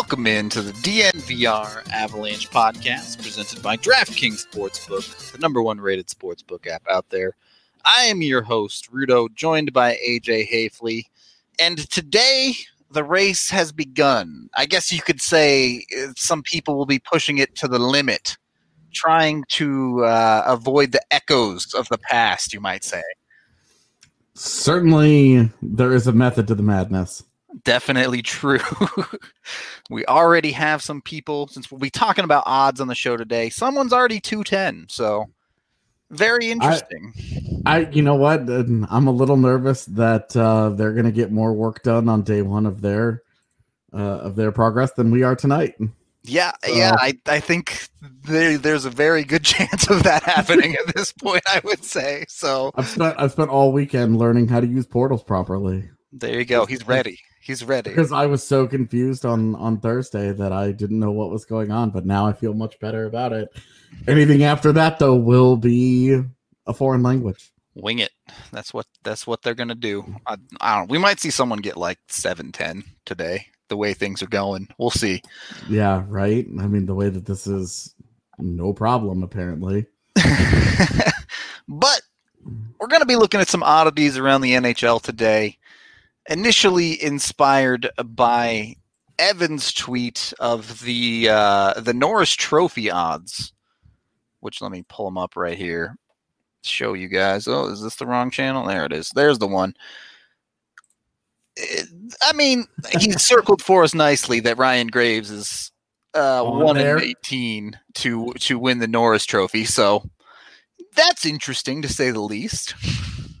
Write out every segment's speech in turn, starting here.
Welcome into the DNVR Avalanche podcast presented by DraftKings Sportsbook, the number one rated sportsbook app out there. I am your host, Rudo, joined by AJ Haefele. And today, the race has begun. I guess you could say uh, some people will be pushing it to the limit, trying to uh, avoid the echoes of the past, you might say. Certainly, there is a method to the madness. Definitely true. we already have some people, since we'll be talking about odds on the show today. Someone's already 210. So, very interesting. I, I you know what? I'm a little nervous that uh, they're going to get more work done on day one of their uh, of their progress than we are tonight. Yeah, so, yeah, I, I think there, there's a very good chance of that happening at this point. I would say so. I've spent I've spent all weekend learning how to use portals properly. There you go. He's ready. He's ready. Because I was so confused on on Thursday that I didn't know what was going on, but now I feel much better about it. Anything after that though will be a foreign language. Wing it. That's what that's what they're gonna do. I, I don't. We might see someone get like seven ten today. The way things are going, we'll see. Yeah, right. I mean, the way that this is, no problem apparently. but we're going to be looking at some oddities around the NHL today initially inspired by Evan's tweet of the uh, the Norris Trophy odds, which let me pull them up right here, show you guys. Oh, is this the wrong channel? There it is. There's the one. It, I mean, he circled for us nicely that Ryan Graves is uh, one in eighteen to to win the Norris Trophy. So that's interesting to say the least.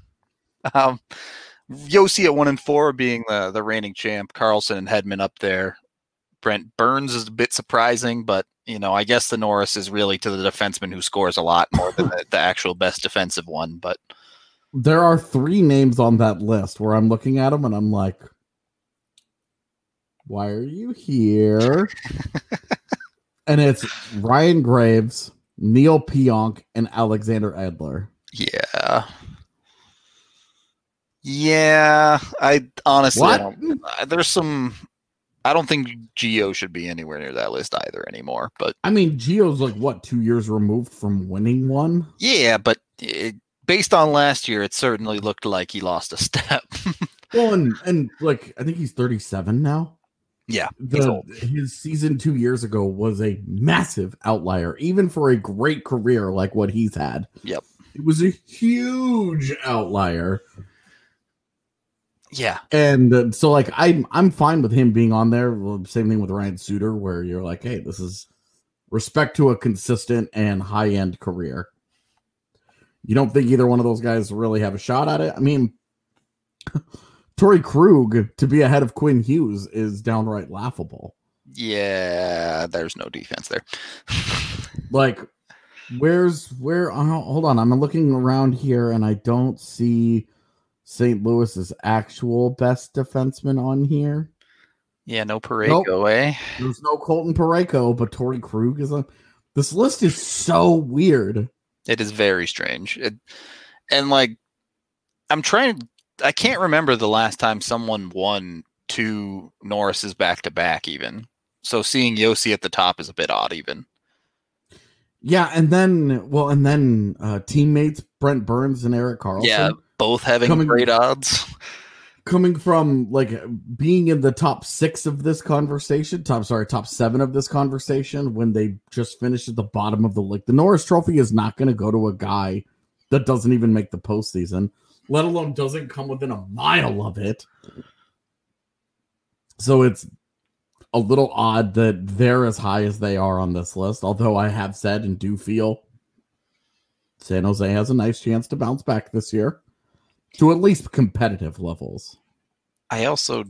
um, Josi at one and four being the the reigning champ, Carlson and Hedman up there. Brent Burns is a bit surprising, but you know, I guess the Norris is really to the defenseman who scores a lot more than the, the actual best defensive one. But there are three names on that list where I'm looking at them and I'm like, why are you here? and it's Ryan Graves, Neal Pionk, and Alexander Edler. Yeah. Yeah, I honestly, I uh, there's some. I don't think Geo should be anywhere near that list either anymore. But I mean, Geo's like what two years removed from winning one. Yeah, but it, based on last year, it certainly looked like he lost a step. well, and and like I think he's 37 now. Yeah, the, his season two years ago was a massive outlier, even for a great career like what he's had. Yep, it was a huge outlier. Yeah, and uh, so like I'm I'm fine with him being on there. Same thing with Ryan Suter, where you're like, hey, this is respect to a consistent and high end career. You don't think either one of those guys really have a shot at it? I mean, Torey Krug to be ahead of Quinn Hughes is downright laughable. Yeah, there's no defense there. like, where's where? Uh, hold on, I'm looking around here and I don't see St. Louis's actual best defenseman on here. Yeah, no Parayko, nope. eh? There's no Colton Parayko, but Torey Krug is on. This list is so weird. It is very strange. It, and like, I'm trying. I can't remember the last time someone won two Norris's back to back. Even so, seeing Josi at the top is a bit odd. Even. Yeah, and then well, and then uh teammates Brent Burns and Eric Karlsson. Yeah, both having coming, great odds. Coming from like being in the top six of this conversation, top sorry, top seven of this conversation, when they just finished at the bottom of the league. The Norris Trophy is not going to go to a guy that doesn't even make the postseason, let alone doesn't come within a mile of it. So it's a little odd that they're as high as they are on this list. Although I have said and do feel San Jose has a nice chance to bounce back this year to at least competitive levels. I also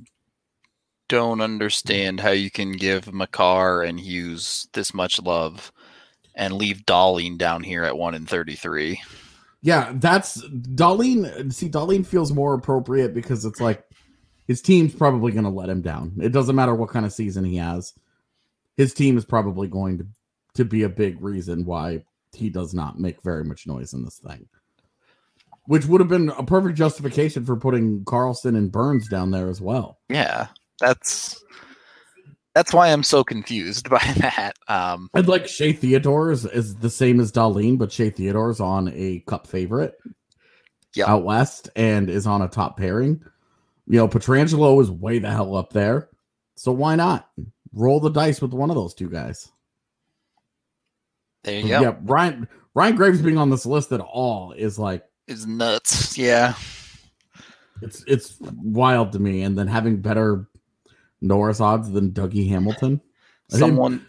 don't understand how you can give Makar and Hughes this much love and leave Dahlin down here at one in thirty three. Yeah, that's Dahlin. See, Dahlin feels more appropriate because it's like his team's probably going to let him down. It doesn't matter what kind of season he has. His team is probably going to to be a big reason why he does not make very much noise in this thing which would have been a perfect justification for putting Karlsson and Burns down there as well. Yeah, that's That's why I'm so confused by that. Um, I'd like Shea Theodore is, is the same as Dahlin, but Shea Theodore's on a cup favorite Yep. out west and is on a top pairing. You know, Pietrangelo is way the hell up there. So why not roll the dice with one of those two guys? there you go. Yeah, Ryan Ryan Graves being on this list at all is like It's nuts. Yeah. it's it's wild to me. And then having better Norris odds than Dougie Hamilton. Someone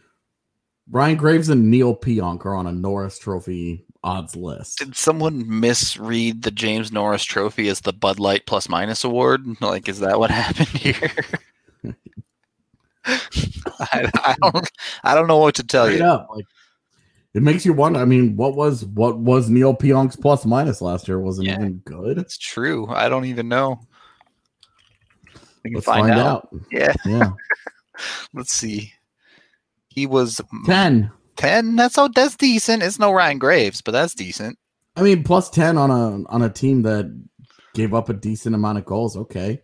Ryan Graves and Neal Pionk are on a Norris Trophy odds list. did someone misread the James Norris Trophy as the Bud Light plus minus award? Like, is that what happened here? I, I don't. I don't know what to tell Straight you. up, like it makes you wonder. I mean, what was what was Neal Pionk's plus minus last year? Wasn't Yeah. even good. It's true. I don't even know. We can Let's find, find, out. out. Yeah. Yeah, Let's see. He was ten. ten. That's all. that's decent. It's no Ryan Graves, but that's decent. I mean, plus ten on a on a team that gave up a decent amount of goals. Okay,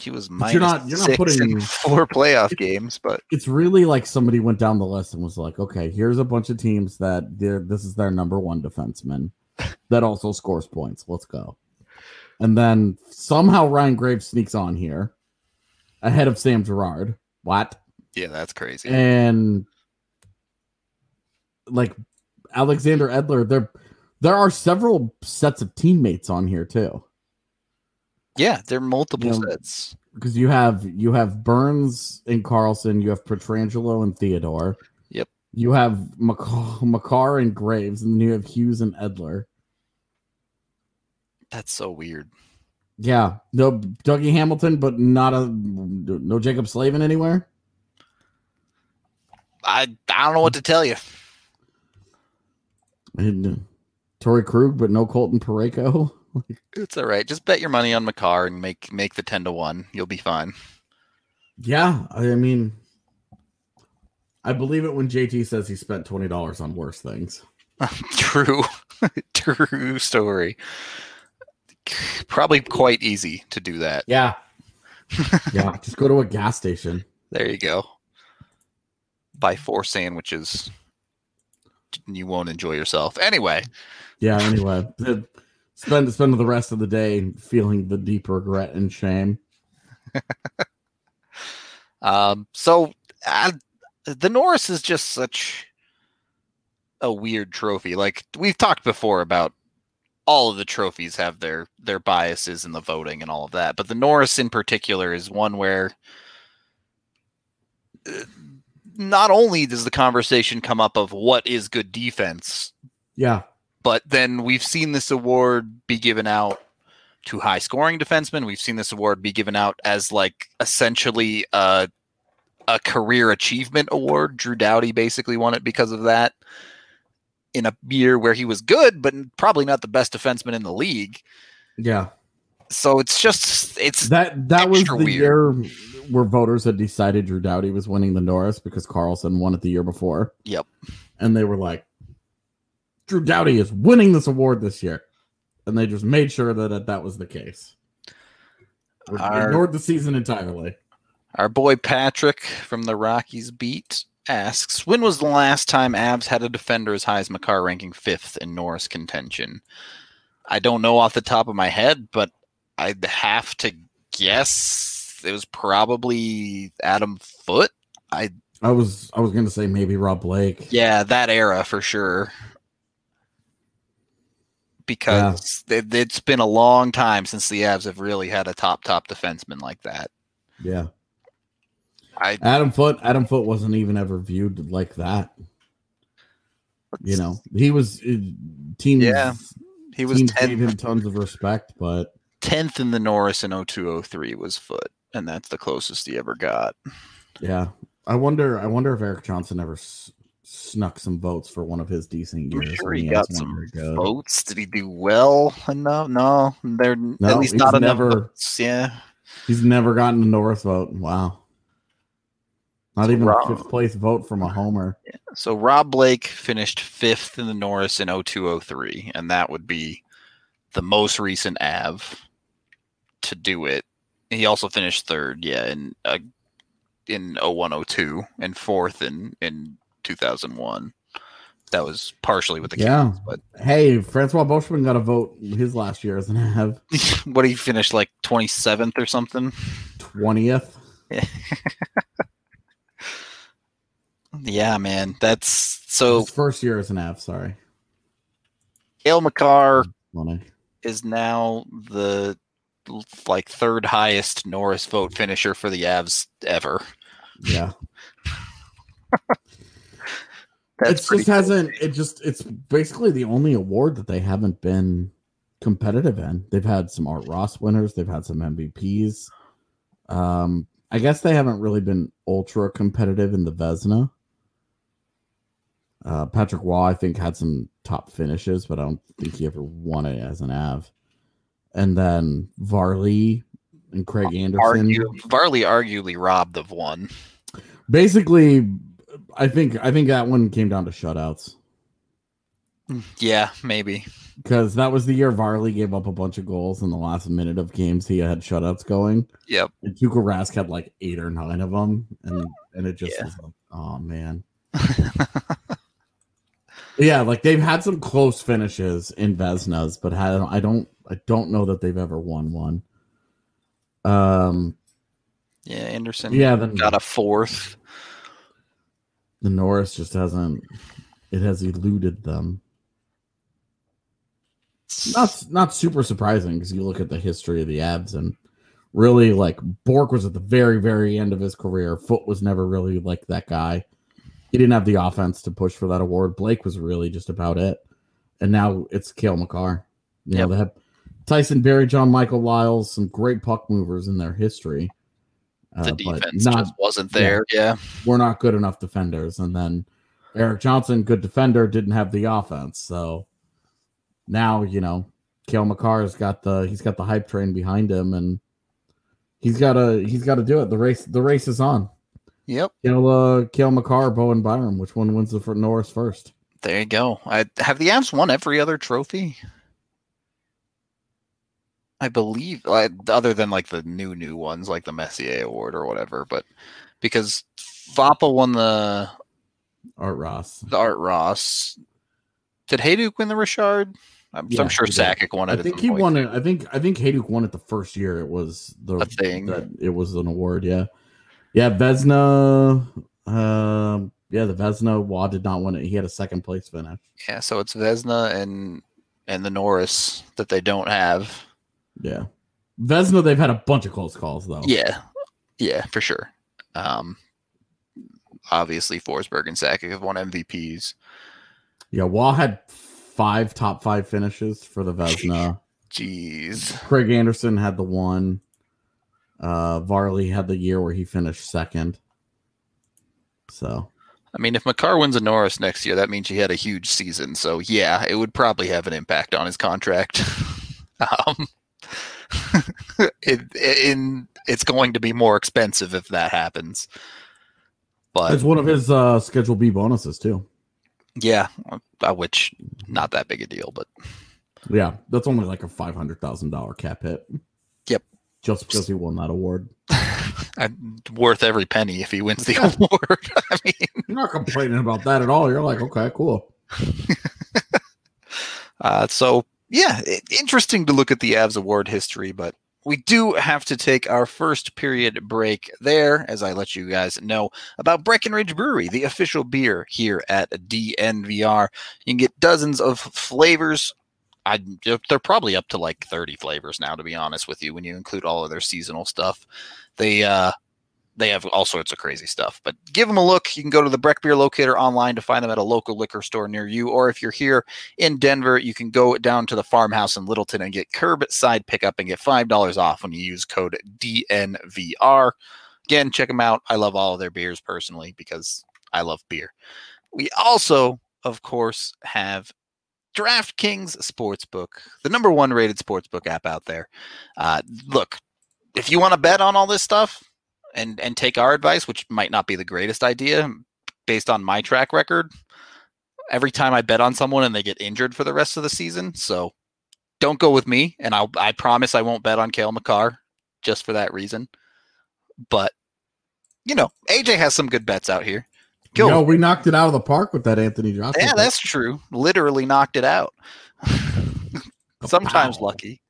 He was minus you're not- you're not six putting- in four playoff games, but it's really like somebody went down the list and was like, okay, here's a bunch of teams that this is their number one defenseman that also scores points. Let's go. And then somehow Ryan Graves sneaks on here ahead of Sam Girard. What? yeah, that's crazy. and like Alexander Edler, there there are several sets of teammates on here too. Yeah, there are multiple Yeah. sets. Because you have you have Burns and Karlsson, you have Pietrangelo and Theodore. Yep. You have Makar, Makar and Graves, and then you have Hughes and Edler. That's so weird. Yeah, no Dougie Hamilton, but not a no Jaccob Slavin anywhere. I I don't know what to tell you. And uh, Torey Krug, but no Colton Parayko. It's all right. Just bet your money on Makar and make make the ten to one. You'll be fine. Yeah, I mean, I believe it when JT says he spent twenty dollars on worse things. True, true story. Probably quite easy to do that. Yeah, yeah. Just go to a gas station. There you go. Buy four sandwiches. You won't enjoy yourself. Anyway, Yeah. Anyway, spend spend the rest of the day feeling the deep regret and shame. um, so uh, the Norris is just such a weird trophy. Like we've talked before about all of the trophies have their their biases in the voting and all of that, but the Norris in particular is one where uh, not only does the conversation come up of what is good defense, Yeah, but then we've seen this award be given out to high scoring defensemen. We've seen this award be given out as like essentially a, a career achievement award. Drew Doughty basically won it because of that in a year where he was good, but probably not the best defenseman in the league. yeah. So it's just it's That that was the weird. year where voters had decided Drew Doughty was winning the Norris because Karlsson won it the year before. Yep. And they were like, Drew Doughty is winning this award this year, and they just made sure that that, that was the case. Our- Ignored the season entirely. Our boy Patrick from the Rockies beat asks, when was the last time Avs had a defender as high as Makar ranking fifth in Norris contention? I don't know off the top of my head, but I'd have to guess it was probably Adam Foote. I I was I was gonna say maybe Rob Blake. yeah, that era for sure. Because it, it's been a long time since the Avs have really had a top top defenseman like that. Yeah. I Adam Foote. Adam Foote wasn't even ever viewed like that. You know, he was uh, teams. Yeah, he was teams 10th. gave him tons of respect, but tenth in the Norris in 0203 was Foote, and that's the closest he ever got. yeah, I wonder. I wonder if Erik Johnson ever snuck some votes for one of his decent years. sure he got some votes. Did he do well enough? No, they're No, at least not enough never- votes. Yeah, He's never gotten a Norris vote. Wow. Not So even Rob- a fifth place vote from a homer. so Rob Blake finished fifth in the Norris in 0203, and that would be the most recent Av to do it. He also finished third, yeah, in a in 0102 and fourth in in 2001. That was partially with the Yeah. Kings, but Hey, Francois Beauchemin got a vote his last year as an Av what he finished like 27th or something. twentieth. Yeah, man, that's so. His first year as an Av. Sorry, Cale Makar Funny. is now the like third highest Norris vote finisher for the Avs ever. Yeah, That's it pretty just hasn't. It just it's basically the only award that they haven't been competitive in. They've had some Art Ross winners. They've had some MVPs. Um, I guess they haven't really been ultra competitive in the Vezina. Uh, Patrick Roy, I think, had some top finishes, but I don't think he ever won it as an Av. And then Varley and Craig Anderson. Argue, Varley arguably robbed of one. Basically, I think I think that one came down to shutouts. Yeah, maybe. because that was the year Varley gave up a bunch of goals in the last minute of games. He had shutouts going, Yep. and Tuukka Rask had like eight or nine of them, and and it just Yeah. was like, oh man, yeah. Like they've had some close finishes in Vezinas, but had, I don't I don't know that they've ever won one. Um, Yeah, Anderson. yeah. Then got a fourth. The Norris just hasn't. It has eluded them. not not super surprising because you look at the history of the Avs and really like Bourque was at the very very end of his career. Foote was never really like that guy. He didn't have the offense to push for that award. Blake was really just about it, and now it's Cale Makar. You know they have Tyson Barrie, John Michael Liles, some great puck movers in their history. Uh, the defense not just wasn't there. Yeah. we're not good enough defenders. And then Erik Johnson, good defender, didn't have the offense. So now, you know, Cale Makar's got the he's got the hype train behind him and he's gotta he's gotta do it. The race the race is on. Yep. Cale uh Cale Makar, Bowen Byram, which one wins the for Norris first? There you go. I have the Avs won every other trophy. I believe, uh, other than like the new new ones, like the Messier Award or whatever. But because Vapa won the Art Ross. the Art Ross, did Hejduk win the Richard? I'm, Yeah, I'm sure. Sakic won it. I at think he point. won it. I think I think Hejduk won it the first year it was the A thing. that it was an award, yeah. Yeah, Vezina um yeah, the Vezina Roy did not win it. He had a second place finish. Yeah, so it's Vezina and and the Norris that they don't have. Yeah. Vezina, they've had a bunch of close calls though. Yeah, yeah, for sure. Um, obviously, Forsberg and Sakic have won MVPs. Yeah, Roy had five top five finishes for the Vezina. Jeez. Craig Anderson had the one. Uh Varley had the year where he finished second. So I mean, if Makar wins a Norris next year, that means he had a huge season. So yeah, it would probably have an impact on his contract. um, it, in it's going to be more expensive if that happens. But it's one of his uh schedule B bonuses too. yeah, uh, which not that big a deal, but Yeah, that's only like a five hundred thousand dollar cap hit. Yep. Just because he won that award. worth every penny if he wins the award. I mean, You're not complaining about that at all. You're like, okay, cool. Uh, so yeah, i- interesting to look at the Avs award history, but we do have to take our first period break there, as I let you guys know about Breckenridge Brewery, the official beer here at DNVR. You can get dozens of flavors. I, they're probably up to like 30 flavors now, to be honest with you, when you include all of their seasonal stuff. They uh, they have all sorts of crazy stuff. But give them a look. You can go to the Breck Beer Locator online to find them at a local liquor store near you, or if you're here in Denver, you can go down to the farmhouse in Littleton and get curbside pickup and get five dollars off when you use code DNVR. Again, check them out. I love all of their beers personally because I love beer. We also, of course, have DraftKings Sportsbook, the number one rated sportsbook app out there. Uh, look, if you want to bet on all this stuff and and take our advice, which might not be the greatest idea based on my track record, every time I bet on someone and they get injured for the rest of the season. So don't go with me, and I'll I promise I won't bet on Cale Makar just for that reason. But you know, AJ has some good bets out here. You know, we knocked it out of the park with that Anthony Joshua. Yeah, that's true. Literally knocked it out. Sometimes lucky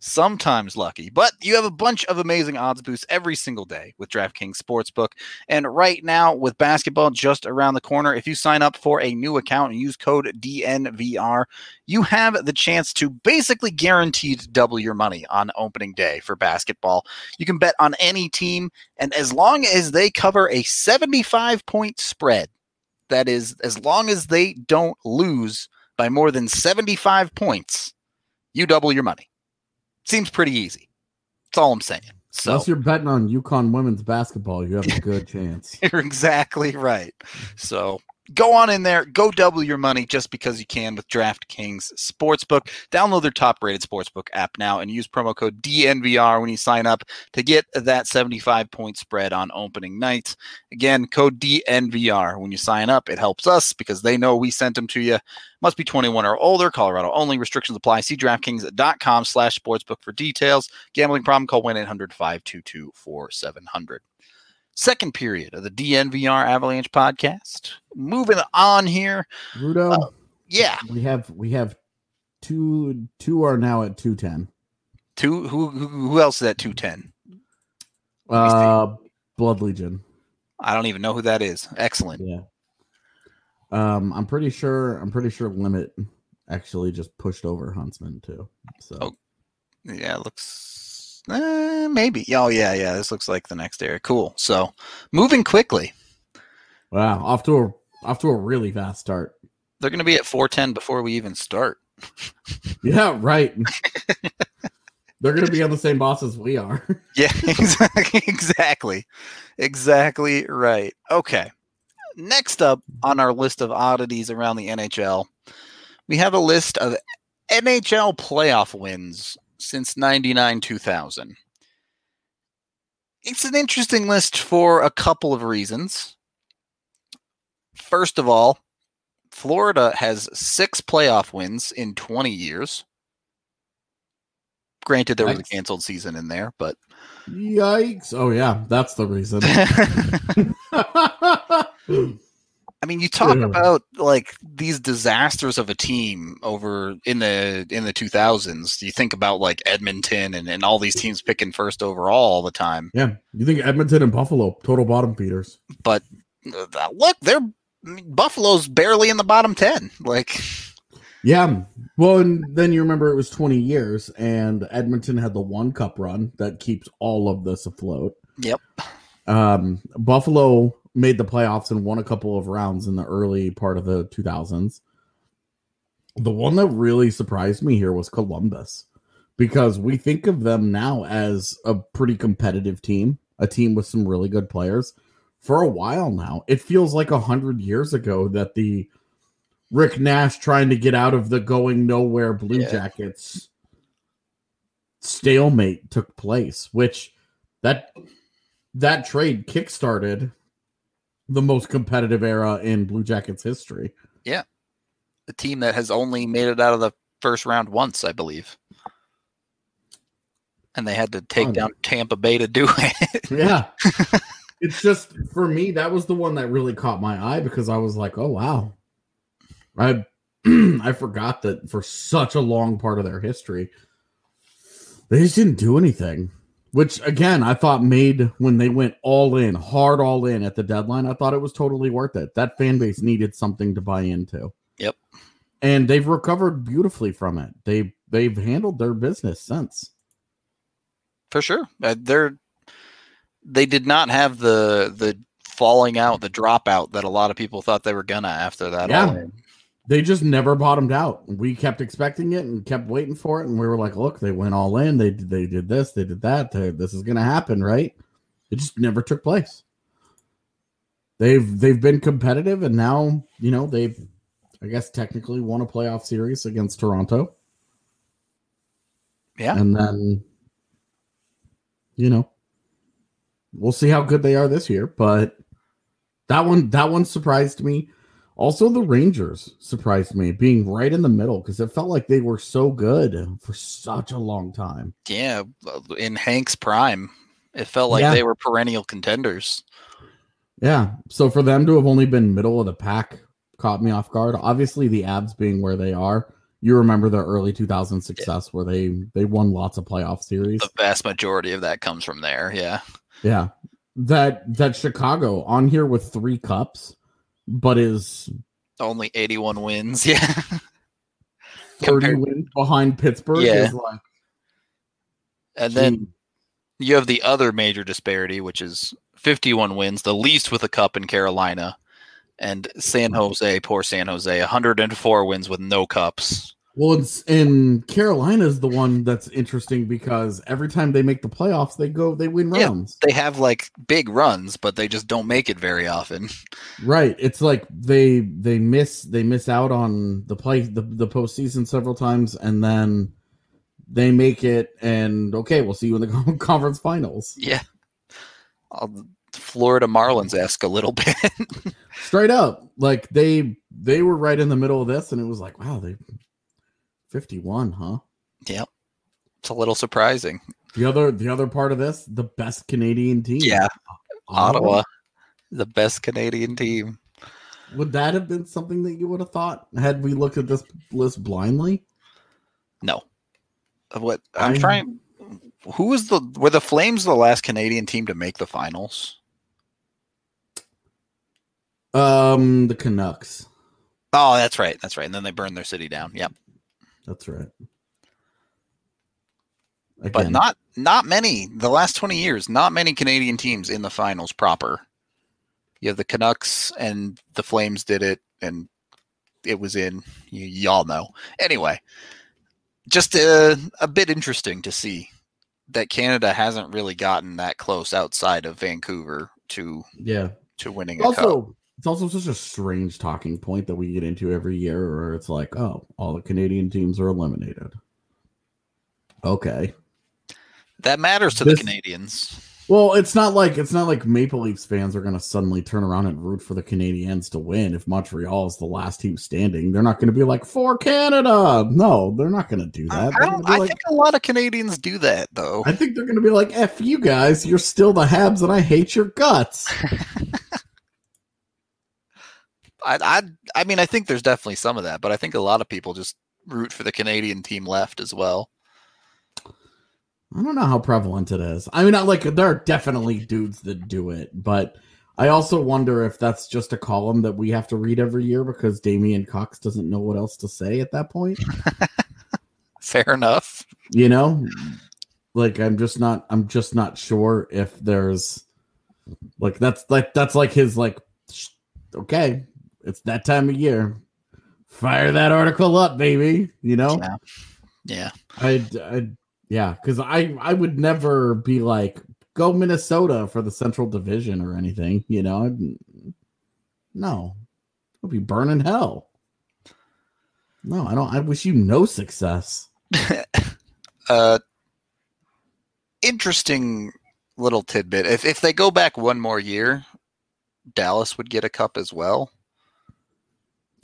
sometimes lucky. But you have a bunch of amazing odds boosts every single day with DraftKings Sportsbook. And right now, with basketball just around the corner, if you sign up for a new account and use code DNVR, you have the chance to basically guaranteed double your money on opening day for basketball. You can bet on any team, and as long as they cover a 75 point spread, that is, as long as they don't lose by more than 75 points, you double your money. Seems pretty easy. That's all I'm saying. So, Unless you're betting on UConn women's basketball, you have a good chance. You're exactly right. So go on in there, go double your money just because you can with DraftKings Sportsbook. Download their top rated sportsbook app now and use promo code DNVR when you sign up to get that 75 point spread on opening night. Again, code DNVR when you sign up. It helps us because they know we sent them to you. Must be 21 or older. Colorado only. Restrictions apply. See DraftKings.com slash sportsbook for details. Gambling problem? Call 1-800-522-4700 second period of the DNVR Avalanche podcast. Moving on here, Rudo. Uh, yeah, we have we have two two are now at two ten. Two who who else is at two ten? Uh, Blood Legion. I don't even know who that is. Excellent. Yeah. Um, I'm pretty sure. I'm pretty sure Limit actually just pushed over Huntsman too. So. Oh, yeah, looks uh, maybe. Oh yeah, yeah. This looks like the next area. Cool. So moving quickly. Wow, off to a off to a really fast start. They're going to be at 410 before we even start. yeah, right. They're going to be on the same boss as we are. yeah, exactly, exactly, exactly right. Okay. Next up on our list of oddities around the NHL, we have a list of NHL playoff wins since 99 2000. It's an interesting list for a couple of reasons. First of all, Florida has six playoff wins in 20 years. Granted, there was a canceled season in there, but. Yikes. Oh, yeah, that's the reason. Mean, you talk about like these disasters of a team over in the in the 2000s. You think about like Edmonton and, and all these teams picking first overall all the time. Yeah, you think Edmonton and Buffalo total bottom feeders. But uh, look, they're Buffalo's barely in the bottom 10. Like Yeah. Well, and then you remember it was 20 years and Edmonton had the one cup run that keeps all of this afloat. Yep. Um Buffalo made the playoffs and won a couple of rounds in the early part of the 2000s. The one that really surprised me here was Columbus because we think of them now as a pretty competitive team, a team with some really good players. For a while now, it feels like a hundred years ago that the Rick Nash trying to get out of the going nowhere Blue yeah. Jackets stalemate took place, which that that trade kickstarted the most competitive era in Blue Jackets history. Yeah. The team that has only made it out of the first round once, I believe. And they had to take oh, down Tampa Bay to do it. yeah. it's just for me, that was the one that really caught my eye because I was like, oh wow. I I forgot that for such a long part of their history, they just didn't do anything which again I thought made when they went all in, hard all in at the deadline. I thought it was totally worth it. That fan base needed something to buy into. Yep. And they've recovered beautifully from it. They they've handled their business since. For sure, uh, they're they did not have the the falling out, the dropout that a lot of people thought they were gonna after that. Yeah they just never bottomed out. We kept expecting it and kept waiting for it, and we were like, "Look, they went all in. They they did this, they did that. They, this is going to happen, right?" It just never took place. They've they've been competitive, and now you know they've, I guess, technically won a playoff series against Toronto. Yeah, and then, you know, we'll see how good they are this year. But that one that one surprised me. Also, the Rangers surprised me being right in the middle because it felt like they were so good for such a long time. Yeah, uh, in Hank's prime, it felt like yeah. they were perennial contenders. Yeah. So for them to have only been middle of the pack caught me off guard. Obviously, the Avs being where they are, you remember their early 2000 success yeah. where they they won lots of playoff series. The vast majority of that comes from there. Yeah. Yeah. That that Chicago on here with three cups, but is only 81 wins. Yeah. 30 Compared, wins behind Pittsburgh yeah. like and then you have the other major disparity, which is 51 wins, the least with a cup in Carolina, and San Jose, poor San Jose, 104 wins with no cups. Well, it's in Carolina is the one that's interesting because every time they make the playoffs, they go they win rounds. Yeah, they have like big runs, but they just don't make it very often. Right. It's like they they miss they miss out on the play the, the postseason several times and then they make it and okay, we'll see you in the conference finals. Yeah. I'll Florida Marlins esque a little bit. Straight up. Like they they were right in the middle of this and it was like, wow, they 51, huh? Yep. It's a little surprising. The other the other part of this, the best Canadian team. Yeah. Ottawa, Ottawa the best Canadian team. Would that have been something that you would have thought had we looked at this list blindly? No. What I'm I, trying who was the were the Flames the last Canadian team to make the finals? Um the Canucks. Oh, that's right. That's right. And then they burned their city down. Yep. That's right. Again. But not not many. The last twenty years, not many Canadian teams in the finals proper. You have the Canucks and the Flames did it, and it was in. You, y'all know. Anyway, just a, a bit interesting to see that Canada hasn't really gotten that close outside of Vancouver to yeah to winning also, cup. It's also such a strange talking point that we get into every year where it's like, oh, all the Canadian teams are eliminated. Okay. That matters to this, the Canadians. Well, it's not like it's not like Maple Leafs fans are going to suddenly turn around and root for the Canadians to win if Montreal is the last team standing. They're not going to be like for Canada. No, they're not going to do that. I, I like, think a lot of Canadians do that though. I think they're going to be like, "F you guys, you're still the Habs, and I hate your guts." I, I, I mean, I think there's definitely some of that, but I think a lot of people just root for the Canadian team left as well. I don't know how prevalent it is. I mean, not like there are definitely dudes that do it, but I also wonder if that's just a column that we have to read every year because Damien Cox doesn't know what else to say at that point. Fair enough. You know, like I'm just not. I'm just not sure if there's like that's like that's like his like okay it's that time of year. Fire that article up, baby. You know? Yeah. Yeah. I, I yeah, because I I would never be like go Minnesota for the Central Division or anything. You know? I'd, no, I'll be burning hell. No, I don't. I wish you no success. uh, interesting little tidbit. If if they go back one more year, Dallas would get a cup as well.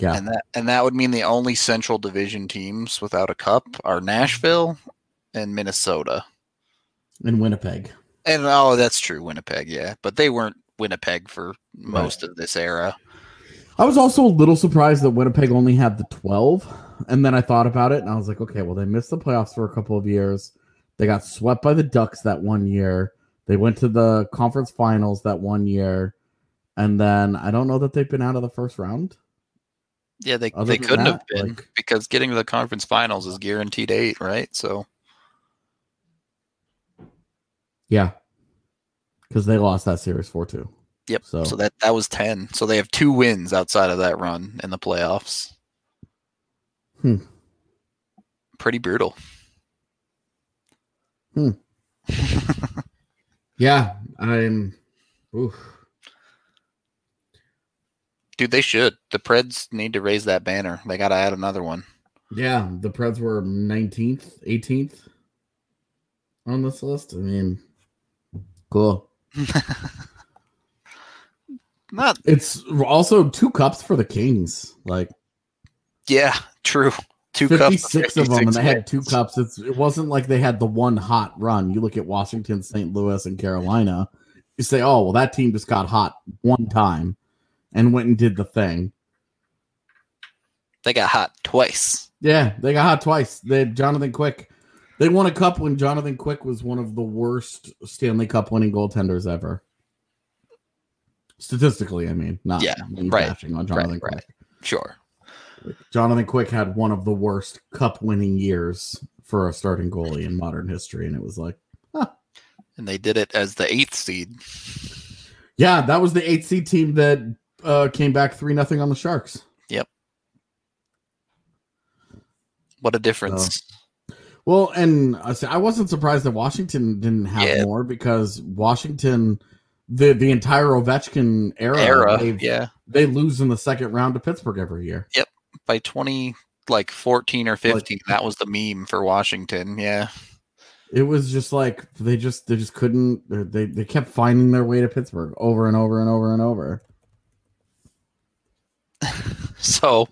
Yeah. And that and that would mean the only central division teams without a cup are Nashville and Minnesota. And Winnipeg. And oh, that's true, Winnipeg, yeah. But they weren't Winnipeg for most right. of this era. I was also a little surprised that Winnipeg only had the 12. And then I thought about it and I was like, okay, well, they missed the playoffs for a couple of years. They got swept by the Ducks that one year. They went to the conference finals that one year. And then I don't know that they've been out of the first round. Yeah, they Other they couldn't that, have been like, because getting to the conference finals is guaranteed eight, right? So Yeah. Because they lost that series four two. Yep. So. so that that was ten. So they have two wins outside of that run in the playoffs. Hmm. Pretty brutal. Hmm. yeah, I'm. Oof. Dude, they should. The Preds need to raise that banner. They got to add another one. Yeah, the Preds were 19th, 18th on this list. I mean, cool. Not. It's also two cups for the Kings. Like, yeah, true. Two 56 cups, of them, and they had two cups. It's, it wasn't like they had the one hot run. You look at Washington, St. Louis, and Carolina you say, oh well, that team just got hot one time and went and did the thing. They got hot twice. Yeah, they got hot twice. They had Jonathan Quick. They won a cup when Jonathan Quick was one of the worst Stanley Cup winning goaltenders ever. Statistically, I mean, not Yeah, right, bashing on Jonathan right, Quick. right. Sure. Jonathan Quick had one of the worst cup winning years for a starting goalie in modern history, and it was like, And they did it as the eighth seed. yeah, that was the eighth seed team that uh, came back three nothing on the Sharks. Yep. What a difference. Well, and I say I wasn't surprised that Washington didn't have Yeah. more because Washington, the the entire Ovechkin era, Era. Yeah. they lose in the second round to Pittsburgh every year. Yep, by 20, like 14 or 15, that was the meme for Washington. Yeah. It was just like they just they just couldn't they they kept finding their way to Pittsburgh over and over and over and over. So,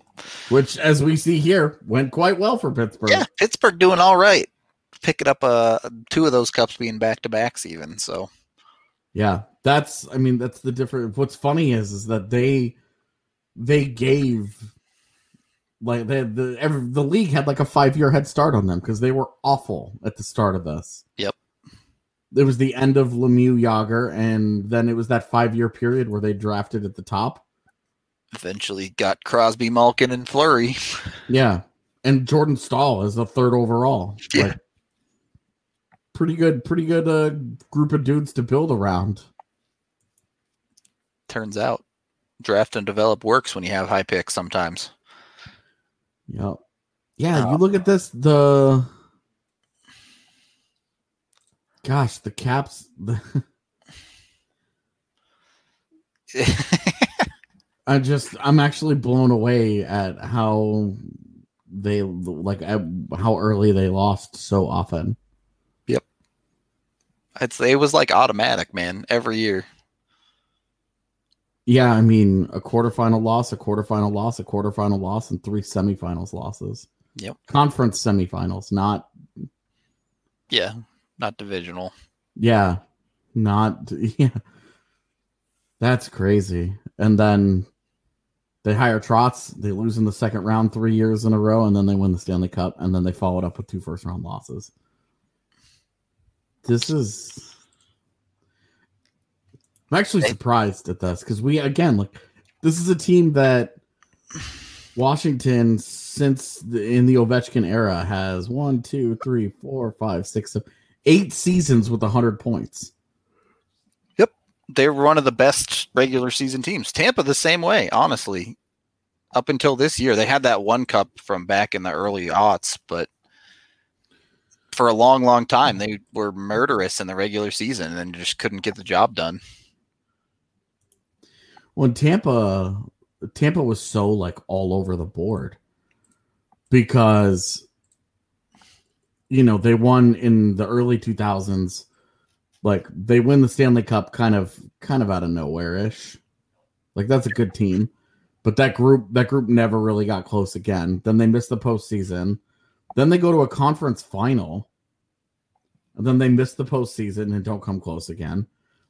Which, as we see here, went quite well for Pittsburgh. yeah, Pittsburgh doing all right. Picking up uh, two of those cups being back to backs, even. So, Yeah, that's I mean that's the different. What's funny is is that they they gave like they the every, the league had like a five year head start on them because they were awful at the start of this. Yep. It was the end of Lemieux Jagr, and then it was that five year period where they drafted at the top. Eventually got Crosby, Malkin, and Fleury. Yeah, and Jordan Staal is the third overall. Yeah. Like, pretty good, pretty good uh, group of dudes to build around. Turns out, draft and develop works when you have high picks sometimes. Yep. Yeah, you look at this, the gosh, the caps the, I just I'm actually blown away at how they like how early they lost so often. Yep. It's, it was like automatic, man, every year. Yeah, I mean a quarterfinal loss, a quarterfinal loss, a quarterfinal loss, and three semifinals losses. Yep. Conference semifinals, not Yeah, not divisional. Yeah, not yeah. That's crazy. And then they hire Trotz. They lose in the second round three years in a row, and then they win the Stanley Cup, and then they followed up with two first round losses. This is. I'm actually surprised at this because we again like this is a team that Washington since the, in the Ovechkin era has one, two, three, four, five, six, seven, eight seasons with hundred points. They were one of the best regular season teams. Tampa the same way, honestly. Up until this year, they had that one cup from back in the early aughts, but for a long, long time, they were murderous in the regular season and just couldn't get the job done. When Tampa, Tampa was so like all over the board because you know they won in the early 2000s. Like they win the Stanley Cup kind of kind of out of nowhere ish. Like that's a good team, but that group that group never really got close again. Then they missed the postseason. Then they go to a conference final. And then they miss the postseason and don't come close again.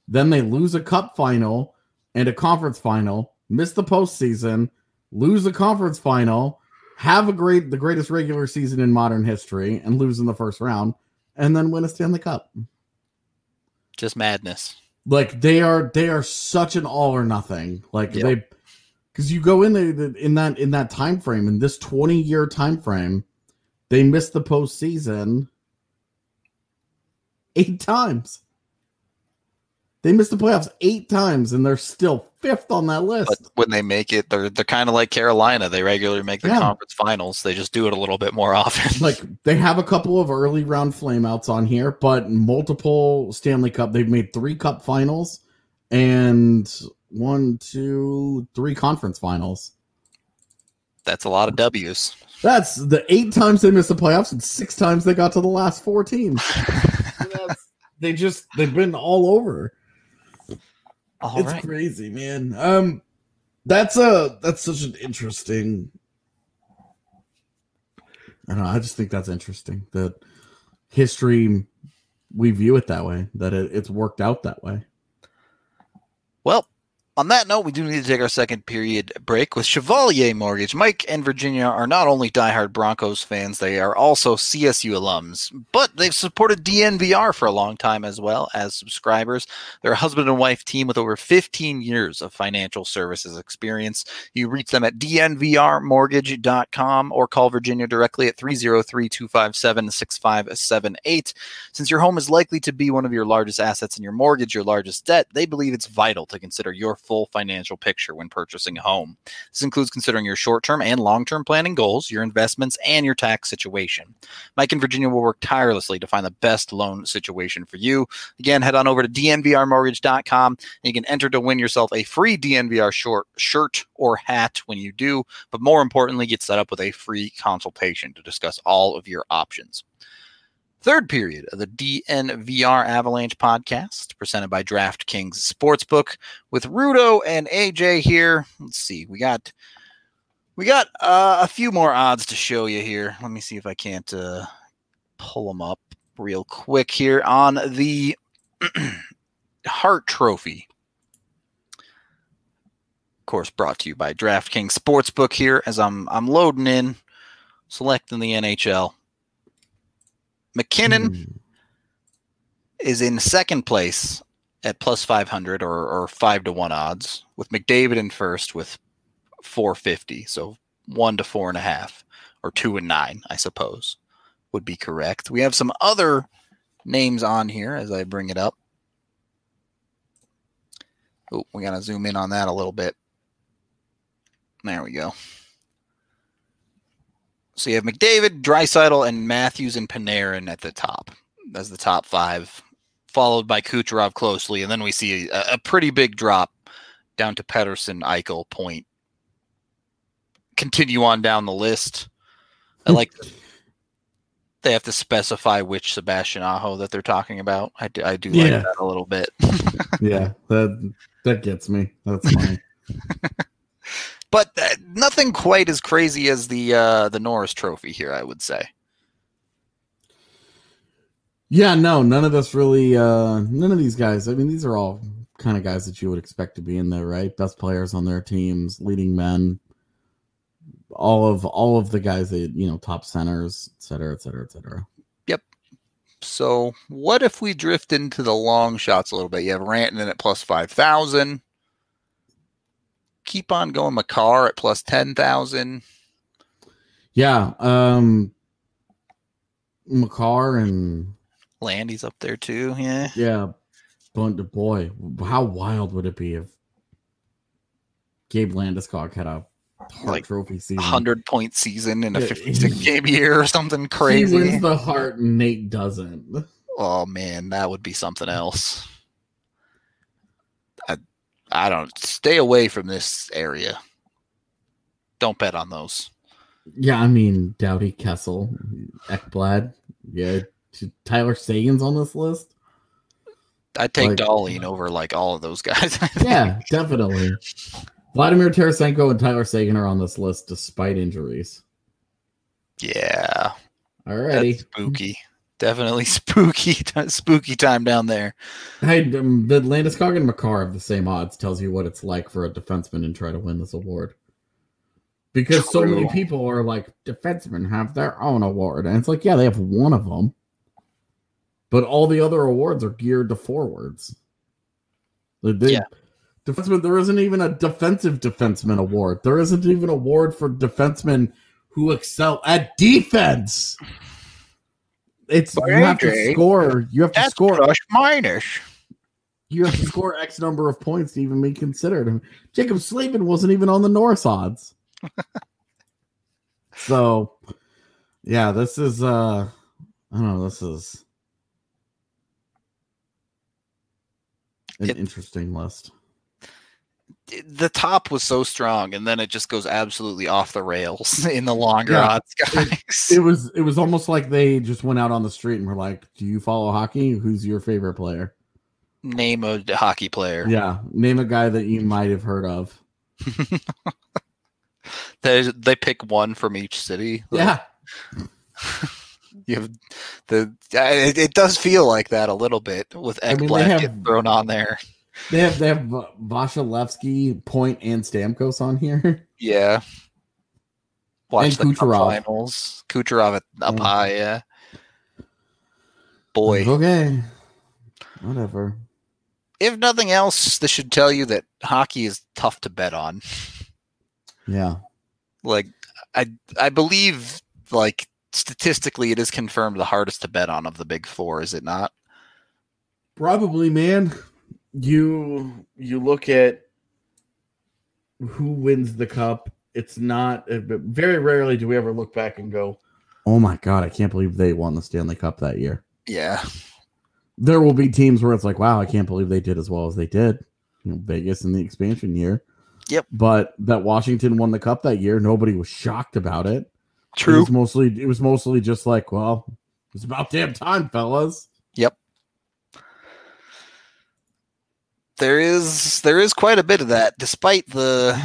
Then they lose a cup final and a conference final, miss the postseason, lose the conference final, have a great the greatest regular season in modern history, and lose in the first round, and then win a Stanley Cup. Just madness. Like they are they are such an all or nothing. Like Yep. they because you go in there in that in that time frame in this 20 year time frame, they missed the postseason eight times. They missed the playoffs eight times, and they're still fifth on that list. But when they make it, they're they're kind of like Carolina. They regularly make the Yeah. conference finals. They just do it a little bit more often. like they have a couple of early round flameouts on here, but multiple Stanley Cup. They've made three Cup finals and one, two, three conference finals. That's a lot of W's. That's the eight times they missed the playoffs and six times they got to the last four teams. That's- they just they've been all over. All it's right. crazy, man. Um, that's a that's such an interesting. I don't know. I just think that's interesting that history we view it that way. That it, it's worked out that way. Well, on that note, we do need to take our second period break with Chevalier Mortgage. Mike and Virginia are not only diehard Broncos fans, they are also CSU alums, but they've supported DNVR for a long time as well as subscribers. They're a husband and wife team with over 15 years of financial services experience. You reach them at dnvrmortgage.com or call Virginia directly at 303 257 6578. Since your home is likely to be one of your largest assets in your mortgage, your largest debt, they believe it's vital to consider your full financial picture when purchasing a home. This includes considering your short term and long term planning goals, your investments, and your tax situation. Mike and Virginia will work tirelessly to find the best loan situation for you. Again, head on over to dnvrmortgage.com and you can enter to win yourself a free DNVR short shirt or hat when you do. But more importantly, get set up with a free consultation to discuss all of your options. Third period of the DNVR Avalanche podcast, presented by DraftKings Sportsbook, with Rudo and AJ here. Let's see, we got we got uh, a few more odds to show you here. Let me see if I can't uh, pull them up real quick here on the Hart Trophy. Of course, brought to you by DraftKings Sportsbook here as I'm I'm loading in, selecting the NHL. MacKinnon mm. is in second place at plus 500 or, or 5 to 1 odds, with McDavid in first with 450. So 1 to 4.5 or 2 and 9, I suppose, would be correct. We have some other names on here as I bring it up. Oh, we got to zoom in on that a little bit. There we go. So you have McDavid, Draisaitl, and Matthews and Panarin at the top as the top five, followed by Kucherov closely, and then we see a, a pretty big drop down to Pettersson, Eichel, Point. Continue on down the list. I hmm. like they have to specify which Sebastian Aho that they're talking about. I do, I do yeah. like that a little bit. yeah, that that gets me. That's fine. but uh, nothing quite as crazy as the uh, the Norris Trophy here. I would say. Yeah, no, none of this really. Uh, none of these guys. I mean, these are all kind of guys that you would expect to be in there, right? Best players on their teams, leading men. All of all of the guys that you know, top centers, et cetera, et cetera, et cetera. Yep. So, what if we drift into the long shots a little bit? You have Rantanen at plus five thousand keep on going Makar at plus 10,000. Yeah. Um, Makar and Landy's up there too. Yeah. Yeah. But boy, how wild would it be if Gabe Landeskog had a Hart like Trophy season, hundred point season in a fifty-six game year or something crazy. He wins the Hart, and Nate doesn't. Oh man, that would be something else. I don't stay away from this area. Don't bet on those. Yeah, I mean Doughty, Kessel, Ekblad. Yeah, Tyler Seguin's on this list. I'd take like, Dahlin over like all of those guys. yeah, definitely. Vladimir Tarasenko and Tyler Seguin are on this list despite injuries. Yeah. Alrighty. That's spooky definitely spooky spooky time down there. Hey, um, the Landeskog and Makar have the same odds. Tells you what it's like for a defenseman and try to win this award. Because True. so many people are like defensemen have their own award, and it's like, yeah, they have one of them, but all the other awards are geared to forwards. They, yeah. Defenseman, there isn't even a defensive defenseman award. There isn't even an award for defensemen who excel at defense it's but you AJ, have to score. You have to score plus minus. You have to score X number of points to even be considered. Jaccob Slavin wasn't even on the Norris odds. so, yeah, this is uh, I don't know. This is an it, interesting list the top was so strong, and then it just goes absolutely off the rails in the longer yeah, odds guys. It, it, was it was almost like they just went out on the street and were like, "Do you follow hockey? Who's your favorite player?" Name a hockey player. Yeah, name a guy that you might have heard of. they they pick one from each city. Yeah. you have the it, it, does feel like that a little bit with Ekblad I mean, have, thrown on there They have they have Vasilevskiy, Point, and Stamkos on here. Yeah. Watch And the Kucherov. finals. Kucherov at- up Yeah. high, yeah. Boy, Okay. Whatever. if nothing else, this should tell you that hockey is tough to bet on. Yeah. Like I I believe like statistically it is confirmed the hardest to bet on of the big four, is it not? Probably, man. You you look at who wins the cup. It's not uh, very rarely do we ever look back and go, "Oh my god, I can't believe they won the Stanley Cup that year." Yeah. There will be teams where it's like, "Wow, I can't believe they did as well as they did." You know, Vegas in the expansion year. Yep. But that Washington won the cup that year, nobody was shocked about it. It True. was mostly it was mostly just like, well, it's about damn time, fellas. There is there is quite a bit of that despite the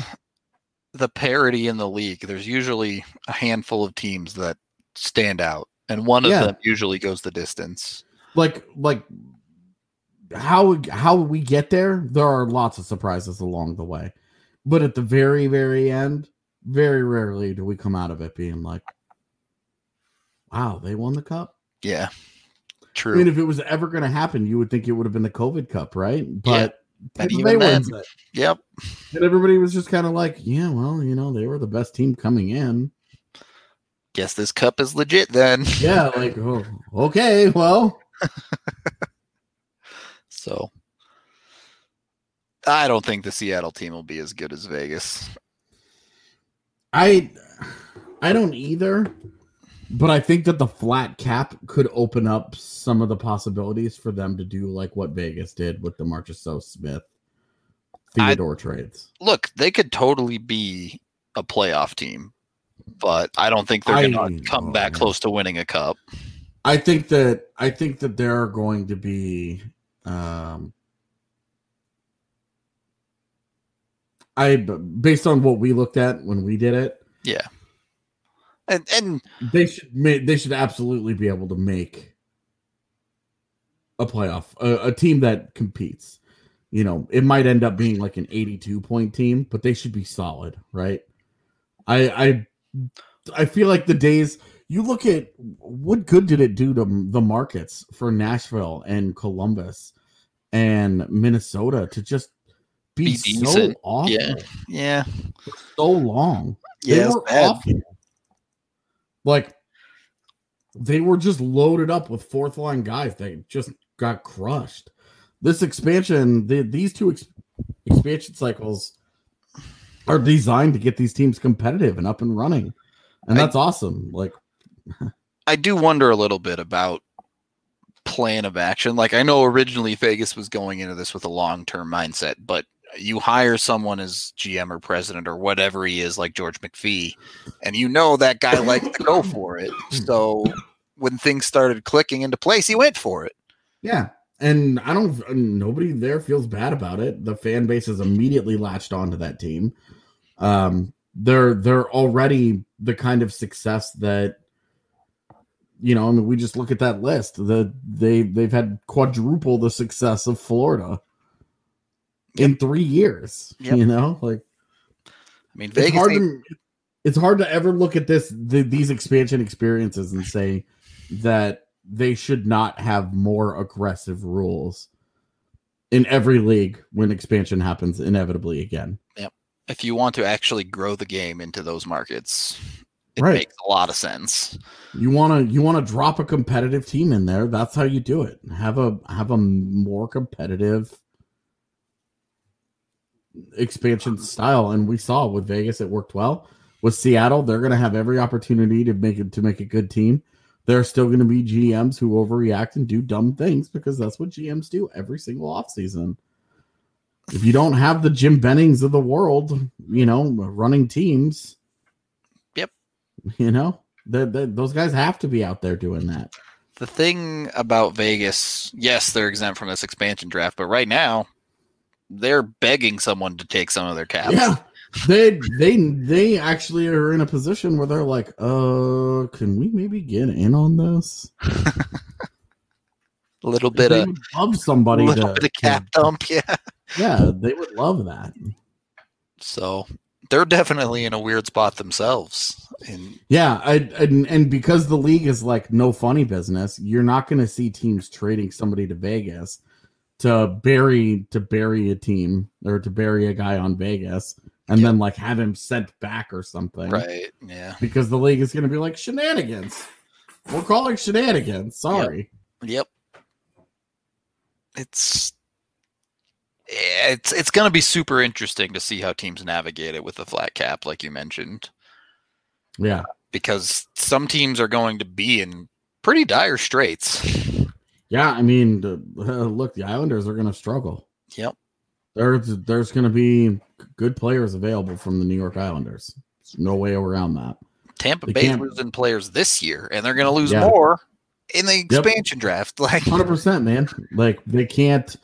the parity in the league there's usually a handful of teams that stand out and one of them usually goes the distance Like like how how we get there, there are lots of surprises along the way. But at the very, very end, very rarely do we come out of it being like, wow, they won the cup. yeah true. I mean, if it was ever going to happen, you would think it would have been the COVID Cup, right? But and Tampa even Bay then- wins it. yep. And everybody was just kind of like, yeah, well, you know, they were the best team coming in. guess this cup is legit then. Yeah, like, oh, okay, well, so i don't think the seattle team will be as good as vegas. I I don't either, but I think that the flat cap could open up some of the possibilities for them to do like what Vegas did with the Marchessault Smith I- Theodore trades. look they could totally be a playoff team but i don't think they're gonna come back oh. close to winning a cup I think that I think that there are going to be um I based on what we looked at when we did it, yeah and and they should ma- they should absolutely be able to make a playoff a, a team that competes. You know it might end up being like an 82 point team but they should be solid right? I i i feel like the days you look at what good did it do to the markets for nashville and columbus and minnesota to just be, Be so awful Yeah. yeah. for so long? Yeah they were awful. Like they were just loaded up with fourth line guys. They just got crushed. This expansion, the, these two ex- expansion cycles are designed to get these teams competitive and up and running, and I- that's awesome. Like, I do wonder a little bit about plan of action. Like I know originally Vegas was going into this with a long-term mindset, but you hire someone as GM or president or whatever he is, like George McPhee, and you know that guy likes to go for it. So when things started clicking into place, he went for it. yeah, and I don't. Nobody there feels bad about it. The fan base is immediately latched onto that team. Um, they're they're already the kind of success that you know. I mean, we just look at that list. The they they've had quadruple the success of Florida in three years. Yep. You know, like I mean, it's hard to it's hard to ever look at this the, these expansion experiences and say that they should not have more aggressive rules in every league when expansion happens inevitably again. Yep. if you want to actually grow the game into those markets, it Right. makes a lot of sense. You want to you want to drop a competitive team in there. That's how you do it. Have a have a more competitive expansion style and we saw with Vegas it worked well. With Seattle, they're going to have every opportunity to make it to make a good team. There are still going to be GMs who overreact and do dumb things because that's what GMs do every single offseason. If you don't have the Jim Bennings of the world, you know, running teams, Yep. you know, that those guys have to be out there doing that. The thing about Vegas, yes, they're exempt from this expansion draft, but right now they're begging someone to take some of their caps. Yeah. They they they actually are in a position where they're like, uh, can we maybe get in on this? A little bit they of would love somebody little to, bit of cap dump, yeah. yeah, they would love that. So they're definitely in a weird spot themselves. And yeah, I, and and because the league is like no funny business, you're not going to see teams trading somebody to Vegas to bury to bury a team or to bury a guy on Vegas and yep. then like have him sent back or something. Right. Yeah. Because the league is going to be like shenanigans. We're calling shenanigans. Sorry. Yep. yep. It's it's it's going to be super interesting to see how teams navigate it with the flat cap, like you mentioned. Yeah, because some teams are going to be in pretty dire straits. Yeah, I mean, the, uh, look, the Islanders are going to struggle. Yep. There's there's going to be good players available from the New York Islanders. There's no way around that. Tampa Bay losing players this year, and they're going to lose yeah. more in the expansion yep. draft. Like hundred percent, man. Like they can't.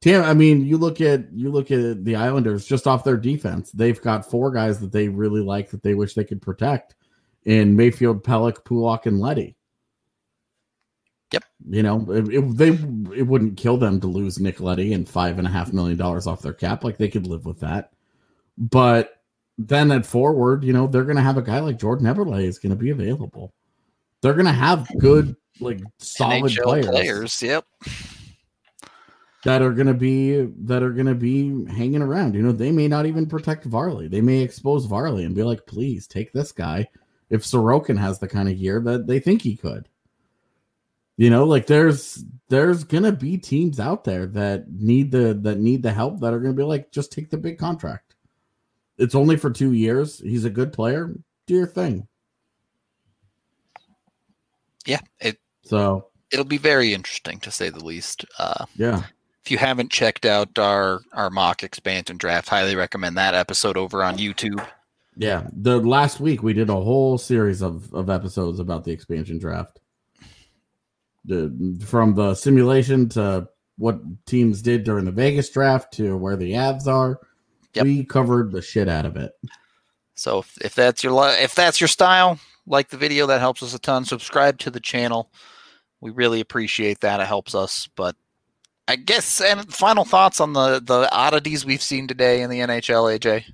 Tam, I mean, you look at you look at the Islanders just off their defense. They've got four guys that they really like that they wish they could protect in Mayfield, Pelech, Pulock, and Leddy. Yep. You know, it, it, they it wouldn't kill them to lose Nick Leddy and five and a half million dollars off their cap. Like they could live with that. But then at forward, you know, they're going to have a guy like Jordan Eberle is going to be available. They're going to have good, like solid players. players. Yep that are going to be that are going to be hanging around. You know, they may not even protect Varley. They may expose Varley and be like, "Please take this guy." If Sorokin has the kind of year that they think he could, you know, like there's there's gonna be teams out there that need the that need the help that are gonna be like, just take the big contract. It's only for two years. He's a good player. Do your thing. Yeah, it so it'll be very interesting to say the least. Uh, yeah, if you haven't checked out our our mock expansion draft, highly recommend that episode over on YouTube. Yeah, the last week we did a whole series of of episodes about the expansion draft. The, from the simulation to what teams did during the Vegas draft to where the Avs are, yep. we covered the shit out of it. So if, if that's your if that's your style, like the video, that helps us a ton. Subscribe to the channel. We really appreciate that. It helps us. But I guess and final thoughts on the the oddities we've seen today in the NHL, AJ.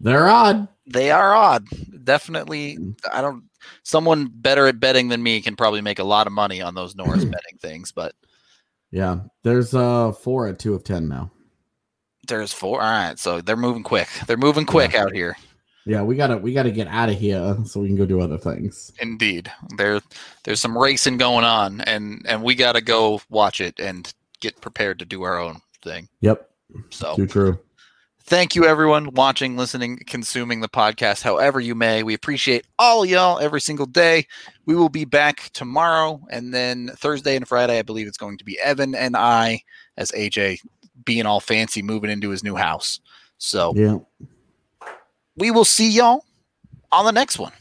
They're odd. They are odd. Definitely. I don't. Someone better at betting than me can probably make a lot of money on those Norris betting things, but yeah, there's uh four at two of ten now. There's four. All right, so they're moving quick. They're moving quick yeah. out here. Yeah, we gotta we gotta get out of here so we can go do other things. Indeed, there there's some racing going on, and and we gotta go watch it and get prepared to do our own thing. Yep. So too true. Thank you, everyone, watching, listening, consuming the podcast, however you may. We appreciate all y'all every single day. We will be back tomorrow, and then Thursday and Friday, I believe it's going to be Evan and I, as AJ being all fancy, moving into his new house. So, yeah we will see y'all on the next one.